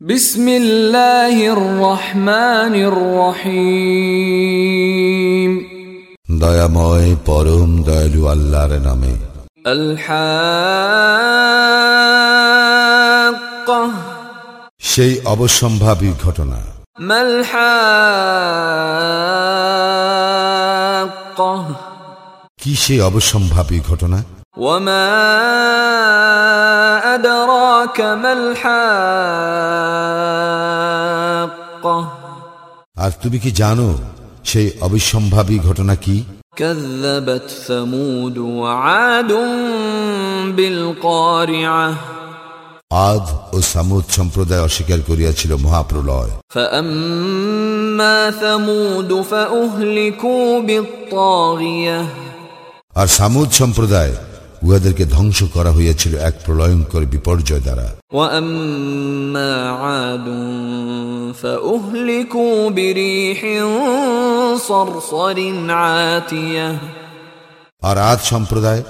বিসমিল্লাহির রহমানির রহিম। দয়াময় পরম দয়ালু আল্লাহর নামে। সেই অবসম্ভাবী ঘটনা। কি সেই অবসম্ভাবী ঘটনা? ওমা আর তুমি কি জানো সেই অবিসম্ভাবী ঘটনা কি كذبت ثمود وعاد بالقارعة আদ ও সামুদ সম্প্রদায় অস্বীকার করিয়াছিল মহাপ্রলয় فأما ثمود فأهلكوا بالطاغية আর সামুদ সম্প্রদায় উহাদেরকে ধ্বংস করা হইয়াছিল এক প্রলয়ঙ্কর বিপর্যয় দ্বারা وأما عاد فأهلكوا بريح صرصر عاتية আর আদ সম্প্রদায়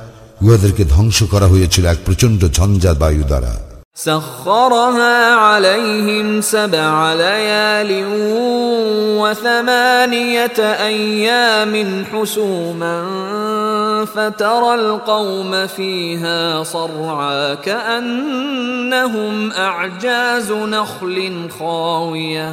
উহাদেরকে ধ্বংস করা হইয়াছিল এক প্রচন্ড ঝঞ্ঝা বায়ু দ্বারা سخرها عليهم سبع ليال وثمانية أيام حسوما فترى القوم فيها صرعى كأنهم أعجاز نخل خاوية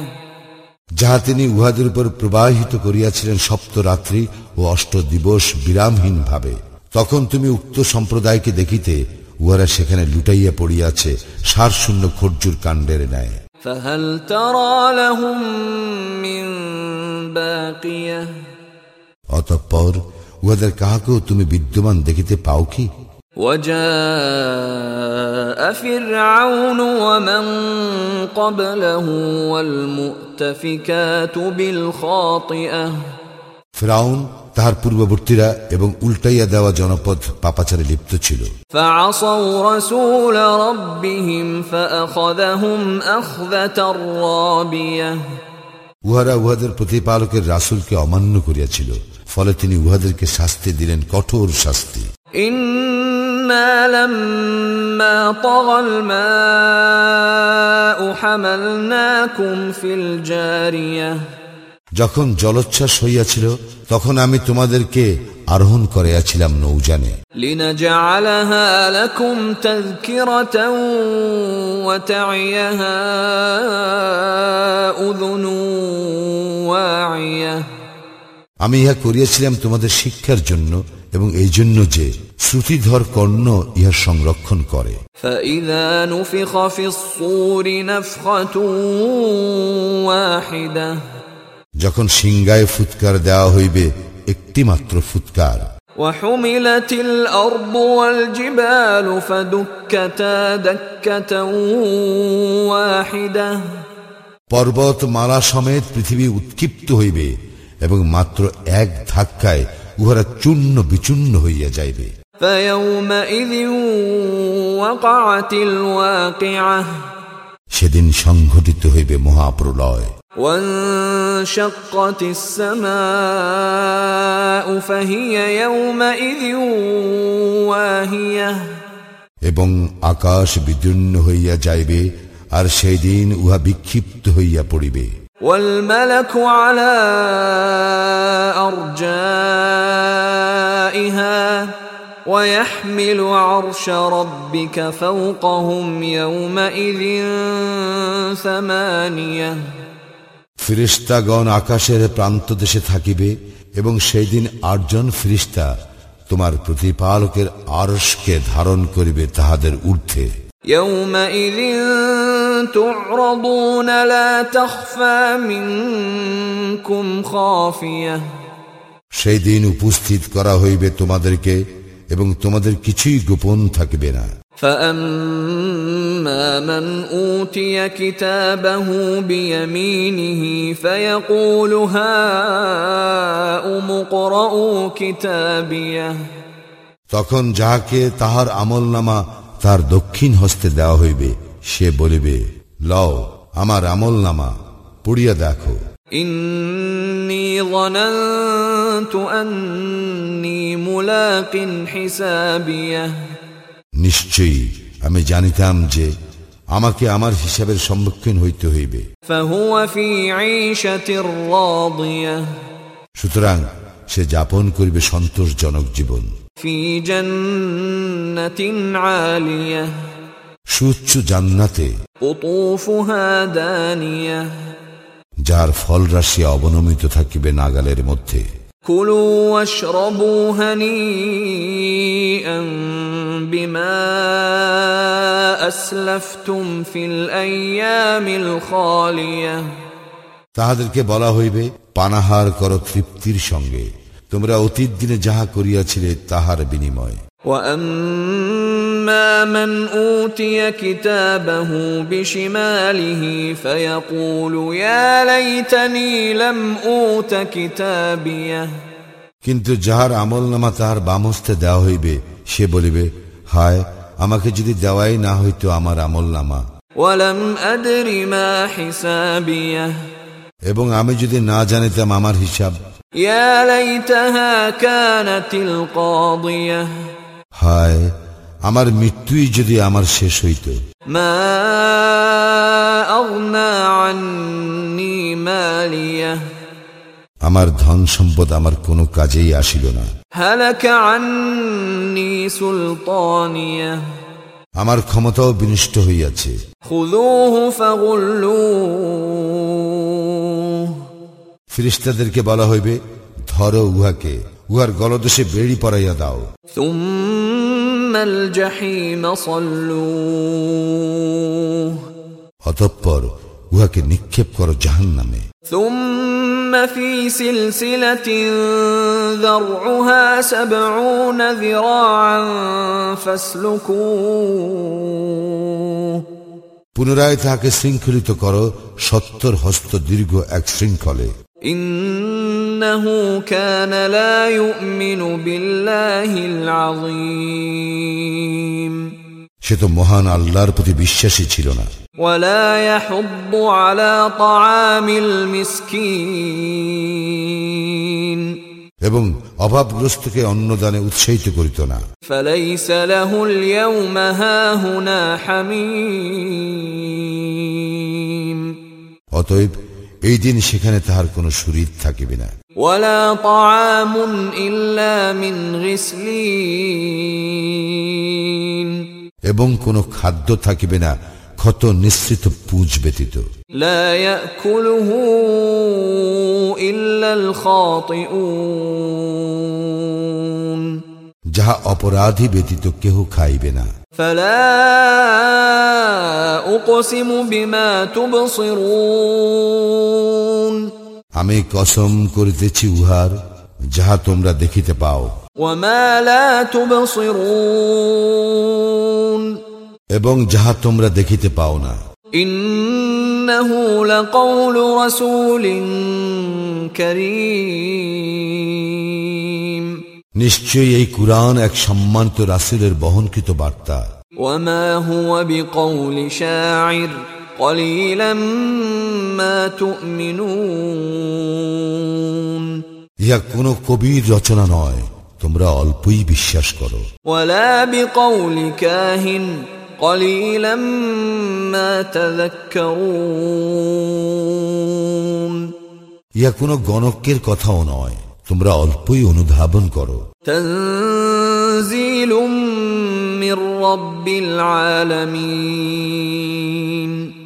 যাহা তিনি উহাদের উপর প্রবাহিত করিয়াছিলেন সপ্ত রাত্রি ও অষ্ট দিবস বিরামহীন ভাবে তখন তুমি উক্ত সম্প্রদায়কে দেখিতে উহারা সেখানে লুটাইয়া পড়িয়াছে সারশূন্য খর্জুর কাণ্ডের ন্যায় فهل ترى لهم من باقيه অতঃপর উহাদের কাহাকেও তুমি বিদ্যমান দেখিতে পাও কি وجاء فرعون ومن قبله والمؤتفكات بالخاطئه ফেরাউন তাহার পূর্ববর্তীরা এবং উল্টাইয়া দেওয়া জনপদ পাপাচারে লিপ্ত ছিল فعصوا رسول ربهم فاخذهم اخذه رابيه উহারা উহাদের প্রতিপালকের রাসূলকে অমান্য করিয়াছিল ফলে তিনি উহাদেরকে শাস্তি দিলেন কঠোর শাস্তি। যখন জলোচ্ছ্বাস হইয়াছিল তখন আমি তোমাদেরকে আরোহণ করিয়াছিলাম নৌজানে লিনা আমি ইহা করিয়াছিলাম তোমাদের শিক্ষার জন্য এবং এই জন্য যে শ্রুতিধর কর্ণ ইহার সংরক্ষণ করে فإذا نفخ في الصور نفخة واحدة যখন সিংগায় ফুৎকার দেওয়া হইবে একটি মাত্র ফুৎকার وحملت الأرض والجبال فدكتا دكة واحدة পর্বত মালা সমেত পৃথিবী উৎক্ষিপ্ত হইবে এবং মাত্র এক ধাক্কায় উহারা চূর্ণ বিচূর্ণ হইয়া যাইবে فيومئذ وقعت الواقعة সেদিন সংঘটিত হইবে মহাপ্রলয় وانشقت السماء فهي يومئذ واهية এবং আকাশ বিদীর্ণ হইয়া যাইবে আর সেই দিন উহা বিক্ষিপ্ত হইয়া পড়িবে والملك على أرجائها ويحمل عرش ربك فوقهم يومئذ ثمانية ফিরিস্তাগণ আকাশের প্রান্ত দেশে থাকিবে এবং সেই দিন আটজন ফিরিস্তা তোমার প্রতিপালকের আরশকে ধারণ করিবে তাহাদের ঊর্ধ্বে يومئذ تعرضون لا تخفى منكم خافية সেই দিন উপস্থিত করা হইবে তোমাদেরকে এবং তোমাদের কিছুই গোপন থাকিবে না فأما من أوتي كتابه بيمينه فيقول هاؤم اقرءوا كتابيه তখন যাহাকে তাহার আমল নামা তার দক্ষিণ হস্তে দেওয়া হইবে সে বলিবে লও আমার আমল নামা পড়িয়া দেখো إني ظننت أني ملاق حسابيه নিশ্চয়ই আমি জানিতাম যে আমাকে আমার হিসাবের সম্মুখীন হইতে হইবে فهو في عيشة راضية সুতরাং সে যাপন করিবে সন্তোষজনক জীবন في جنة عالية সুচ্ছ জান্নাতে। যার ফল রাশি অবনমিত থাকিবে নাগালের মধ্যে। তাহাদেরকে বলা হইবে পানাহার কর তৃপ্তির সঙ্গে। তোমরা অতীত দিনে যাহা করিয়াছিলে তাহার বিনিময়। واما من اوتي كتابه بشماله فيقول يا ليتني لم اوت كتابيه কিন্তু যাহার আমল নামা তাহার বামস্তে দেওয়া হইবে সে বলিবে হায় আমাকে যদি দেওয়াই না হইতো আমার আমল নামা ولم ادر ما حسابيه এবং আমি যদি না জানিতাম আমার হিসাব يا ليتها كانت القاضيه হায় আমার মৃত্যুই যদি আমার শেষ হইত। আমার ধন সম্পদ আমার কোনো কাজেই আসিল না। আমার ক্ষমতাও বিনষ্ট হইয়াছে। ফিরিস্তাদেরকে বলা হইবে ধরো উহাকে। উহার গলদেশে বেড়ি পরাইয়া দাও ثم الجحيم صلوه অতঃপর উহাকে নিক্ষেপ করো জাহান নামে ثم في سلسلة ذرعها سبعون ذراعا فاسلكوه পুনরায় তাহাকে শৃঙ্খলিত করো সত্তর হস্ত দীর্ঘ এক শৃঙ্খলে إنه كان لا يؤمن بالله العظيم সে তো মহান আল্লাহর প্রতি বিশ্বাসী ছিল না ولا يحض على طعام المسكين এবং অভাবগ্রস্তকে অন্নদানে উৎসাহিত করিত না فليس له اليوم هاهنا حميم অতএব এই দিন সেখানে তাহার কোনো সুরিদ থাকিবে না ولا طعام إلا من غسلين এবং কোনো খাদ্য থাকিবে না ক্ষত নিঃসৃত পুজ ব্যতীত لا يأكله إلا الخاطئون যাহা অপরাধী ব্যতীত কেহ খাইবে না فلا أقسم بما تبصرون আমি কসম করিতেছি উহার যাহা তোমরা দেখিতে পাও। এবং যাহা তোমরা দেখিতে পাও না। নিশ্চয়ই এই কুরআন এক সম্মানিত রাসুলের বহনকৃত বার্তা। ওয়া মা হুয়া বিকাউলি ইহা কোন কবির রচনা নয় তোমরা অল্পই বিশ্বাস করো। ইয়া কোনো গণকের কথাও নয় তোমরা অল্পই অনুধাবন করো। তনজিলুম মির রব্বিল আলামিন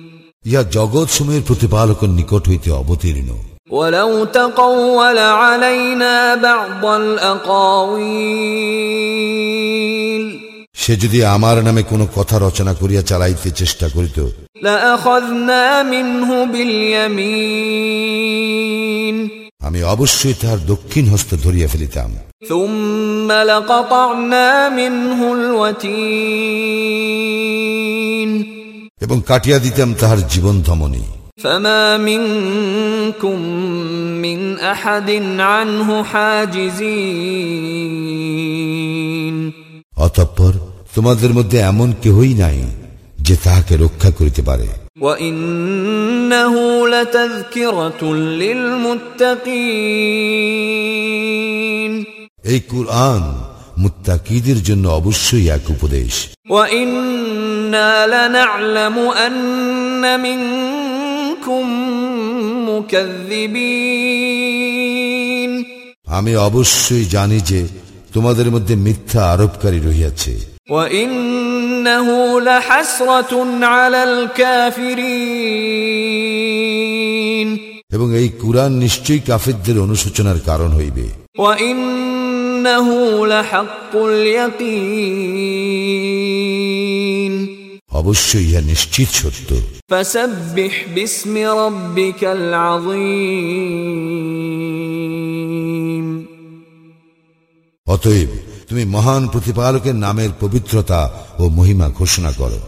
ইহা জগৎ সময়ের প্রতিপালকের নিকট হইতে অবতীর্ণ ولو تقول علينا بعض الأقاويل সে যদি আমার নামে কোনো কথা রচনা করিয়া চালাইতে চেষ্টা করিত لأخذنا منه باليمين আমি অবশ্যই তাহার দক্ষিণ হস্ত ধরিয়া ফেলিতাম ثم لقطعنا منه الوتين এবং কাটিয়া দিতাম তাহার জীবন ধমনী فما منكم من أحد عنه حاجزين অতঃপর তোমাদের মধ্যে এমন কেহই নাই যে তাহাকে রক্ষা করিতে পারে وإنه لتذكرة للمتقين এই কুরআন মুত্তাকিদের জন্য অবশ্যই এক উপদেশ وإنا لنعلم أن منكم مكذبين আমি অবশ্যই জানি যে তোমাদের মধ্যে মিথ্যা আরোপকারী রহিয়াছে وإنه لحسرة على الكافرين এবং এই কুরআন নিশ্চয়ই কাফেরদের অনুশোচনার কারণ হইবে وإنه لحق اليقين অবশ্যই ইহা নিশ্চিত সত্য فسبح باسم ربك العظيم অতএব তুমি মহান প্রতিপালকের নামের পবিত্রতা ও মহিমা ঘোষণা করো